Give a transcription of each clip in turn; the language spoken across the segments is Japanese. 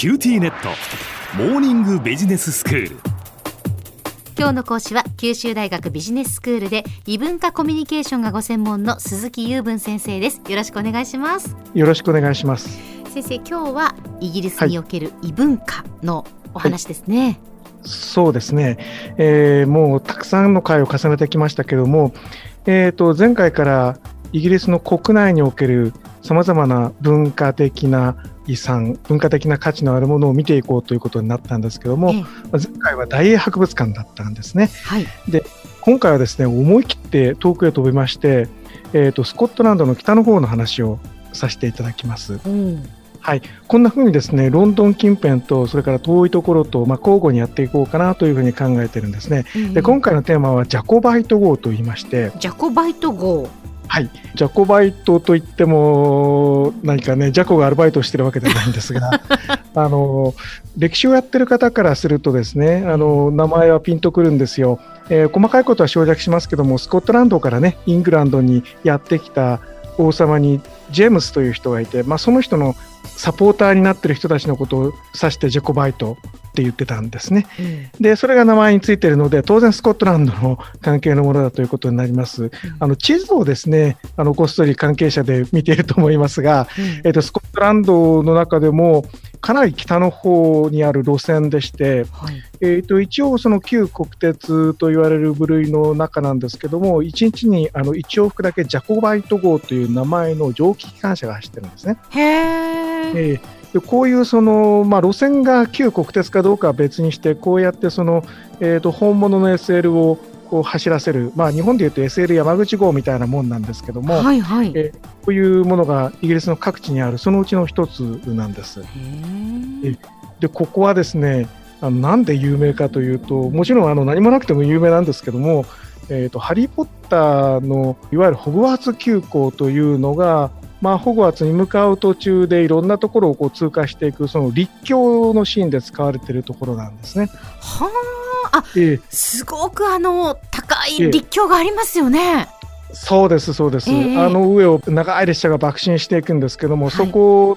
QTnet。モーニングビジネススクール。今日の講師は九州大学ビジネススクールで異文化コミュニケーションがご専門の鈴木雄文先生です。よろしくお願いします。よろしくお願いします。先生今日はイギリスにおける異文化のお話ですね、はいはい。そうですね、えー、もうたくさんの回を重ねてきましたけども、えー、と前回からイギリスの国内におけるさまざまな文化的な遺産、文化的な価値のあるものを見ていこうということになったんですけども、ええ、前回は大英博物館だったんですね。はい、で今回はですね思い切って遠くへ飛びまして、えーと、スコットランドの北の方の話をさせていただきます。うん。はい、こんなふうにですねロンドン近辺とそれから遠いところと、まあ、交互にやっていこうかなというふうに考えてるんですね。うん、で今回のテーマはジャコバイト号と言いまして。ジャコバイト号はい、ジャコバイトといっても何かねジャコがアルバイトをしてるわけではないんですが あの歴史をやってる方からするとですねあの名前はピンとくるんですよ、えー、細かいことは省略しますけどもスコットランドからねイングランドにやってきた王様にジェームスという人がいて、まあ、その人のサポーターになってる人たちのことを指してジェコバイトって言ってたんですね。うん、でそれが名前についているので当然スコットランドの関係のものだということになります。うん、あの地図をですねあのこっそり関係者で見ていると思いますが、うん、えーと、スコットランドの中でもかなり北の方にある路線でして、はい、えーと、一応その旧国鉄と言われる部類の中なんですけども1日にあの1往復だけジャコバイト号という名前の蒸気機関車が走ってるんですね。へー、えーでこういうその、まあ、路線が旧国鉄かどうかは別にして、こうやってその、えー、と本物の SL をこう走らせる、まあ、日本でいうと SL 山口号みたいなもんなんですけども、はいはい、えこういうものがイギリスの各地にある、そのうちの一つなんです。でここはですねあのなんで有名かというと、もちろんあの何もなくても有名なんですけども、えーと、とハリー・ポッターのいわゆるホグワーツ急行というのが、まあ、ホグワーツに向かう途中でいろんなところをこう通過していくその立教のシーンで使われているところなんですね。はあ、えー、すごくあの高い立教がありますよね。えー、そうですそうです、えー、あの上を長い列車が爆心していくんですけども、はい、そこ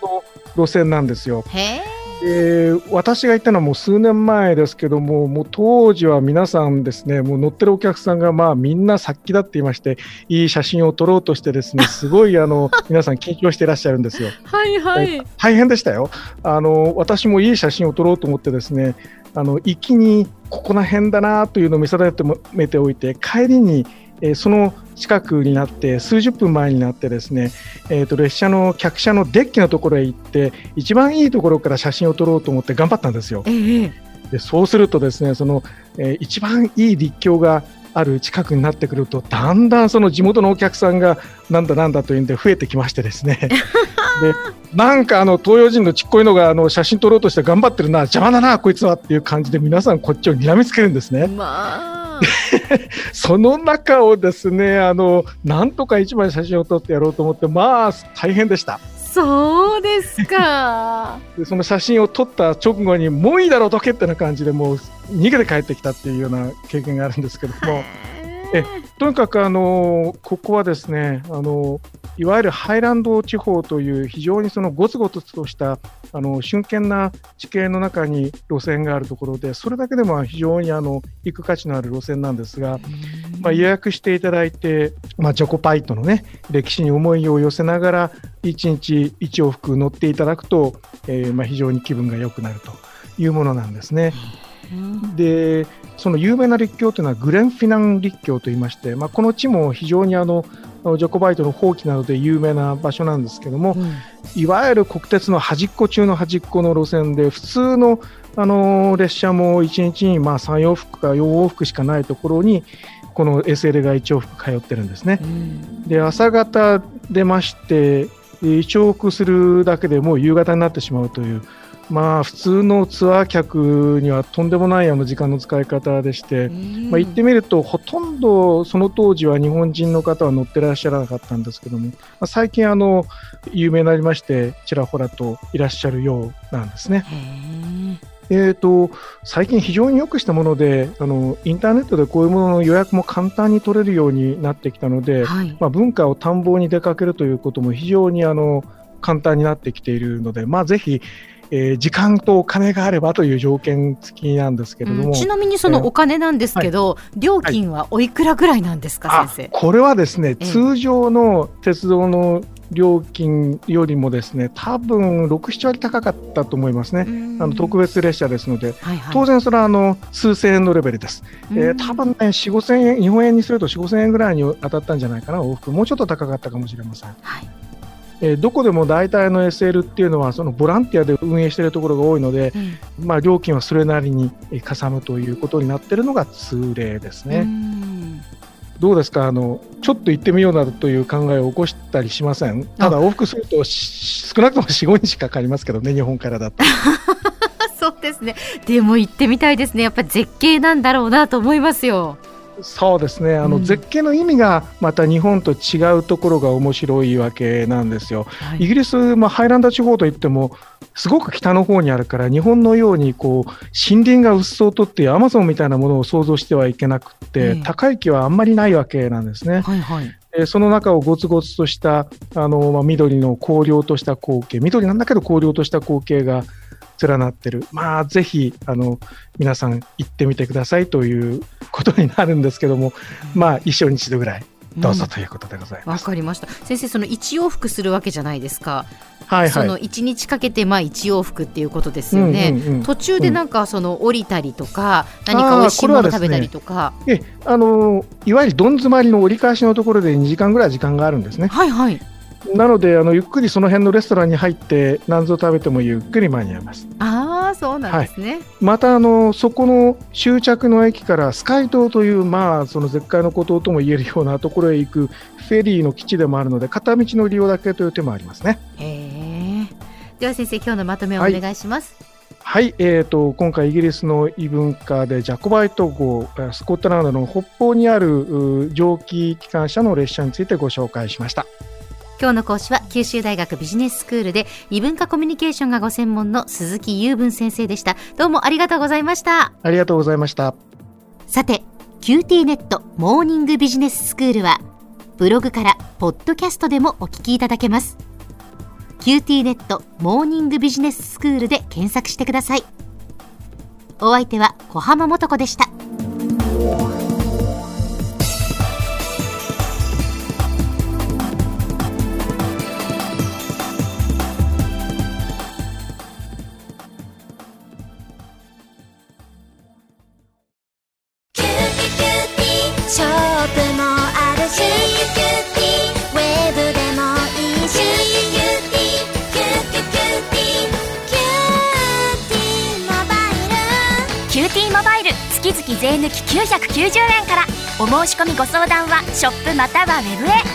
の路線なんですよ。へーえー、私が行ったのはもう数年前ですけども、もう当時は皆さんですね、もう乗ってるお客さんがまあみんな殺気だって言いまして、いい写真を撮ろうとしてですね、すごいあの 皆さん緊張していらっしゃるんですよ。はいはい。大変でしたよ。あの私もいい写真を撮ろうと思ってですね、あの行きにここら辺だなというのを見定めておいて、帰りにえその近くになって数十分前になってですね、えー、と列車の客車のデッキのところへ行って一番いいところから写真を撮ろうと思って頑張ったんですよ。えでそうするとですねその、えー、一番いい立教がある近くになってくるとだんだんその地元のお客さんがなんだなんだというんで増えてきましてですね でなんかあの東洋人のちっこいのがあの写真撮ろうとして頑張ってるな邪魔だなこいつはっていう感じで皆さんこっちを睨みつけるんですね。まあ その中をですねあのなんとか一枚写真を撮ってやろうと思ってまあ大変でした。そうですか でその写真を撮った直後にもういいだろうどけってな感じでもう逃げて帰ってきたっていうような経験があるんですけども。えとにかくあのここはですねあのいわゆるハイランド地方という非常にそのゴツゴツとしたあの瞬間な地形の中に路線があるところでそれだけでも非常にあの行く価値のある路線なんですが、まあ、予約していただいて、まあ、ジョコパイトのね歴史に思いを寄せながら1日1往復乗っていただくと、えー、まあ非常に気分が良くなるというものなんですね。でその有名な立教というのはグレンフィナン立教といいまして、まあ、この地も非常にあのジョコバイトの放棄などで有名な場所なんですけども、うん、いわゆる国鉄の端っこ中の端っこの路線で普通のあの列車も1日にまあ3往復か4往復しかないところにこの SL が1往復通ってるんですね。うん、で朝方出まして1往復するだけでもう夕方になってしまうというまあ、普通のツアー客にはとんでもないあの時間の使い方でして、まあ、言ってみるとほとんどその当時は日本人の方は乗ってらっしゃらなかったんですけども、まあ、最近あの有名になりましてちらほらといらっしゃるようなんですね。えーと、最近非常に良くしたものであのインターネットでこういうものの予約も簡単に取れるようになってきたので、はい、まあ、文化を探訪に出かけるということも非常にあの簡単になってきているので、まあ、ぜひえー時間とお金があればという条件付きなんですけれども、うんちなみにそのお金なんですけど、料金はおいくらぐらいなんですか、あ先これはですね、ええ通常の鉄道の料金よりもですね多分6、7割高かったと思いますね。生。あの特別列車ですので、はいはい、当然それはあの数千円のレベルです。えうんー多分ね、4、5千円、日本円にすると4、5千円ぐらいに当たったんじゃないかな、往復。もうちょっと高かったかもしれません。はいえーどこでも大体の SL っていうのは、そのボランティアで運営しているところが多いので、うんまあ、料金はそれなりにえーかさむということになっているのが通例ですね。うんどうですか？あの、ちょっと行ってみようなどという考えを起こしたりしません？ただ往復するとし少なくとも4、5日かかりますけどね、日本からだと。そうですね。でも行ってみたいですね。やっぱり絶景なんだろうなと思いますよ。そうですねあの、うん絶景の意味がまた日本と違うところが面白いわけなんですよ。はイギリス、まあ、ハイランド地方といっても、すごく北の方にあるから、日本のようにこう森林がうっそうとっていうアマゾンみたいなものを想像してはいけなくって、ええ高い木はあんまりないわけなんですね。はいはい。えーその中をゴツゴツとしたあの、まあ、緑の荒涼とした光景、緑なんだけど荒涼とした光景が連なってる、まあ、ぜひあの皆さん行ってみてくださいということになるんですけども、まあ、一生に一度ぐらいどうぞということでございわます。かりました。先生、その一往復するわけじゃないですか。はいはいその一日かけてまあ一往復っていうことですよね。うんうんうん途中でなんかその降りたりとか、何か美味しいもの食べたりとか、えあのいわゆるどん詰まりの折り返しのところで2時間ぐらい時間があるんですね。はいはい。なのであのゆっくりその辺のレストランに入って何ぞ食べてもゆっくり間に合います。ああ、そうなんですね。またあのそこの終着の駅からスカイ島という、まあ、その絶海の孤島とも言えるようなところへ行くフェリーの基地でもあるので片道の利用だけという手もありますね。へえ。では先生、今日のまとめをお願いします。はい、えー、と今回イギリスの異文化でジャコバイト号えースコットランドの北方にあるう蒸気機関車の列車についてご紹介しました。今日の講師は九州大学ビジネススクールで異文化コミュニケーションがご専門の鈴木雄文先生でした。どうもありがとうございました。ありがとうございました。さて、QT ネットモーニングビジネススクールは、ブログからポッドキャストでもお聞きいただけます。QT ネットモーニングビジネススクールで検索してください。お相手は小浜もとこでした。税抜き990円からお申し込みご相談はショップまたはウェブへ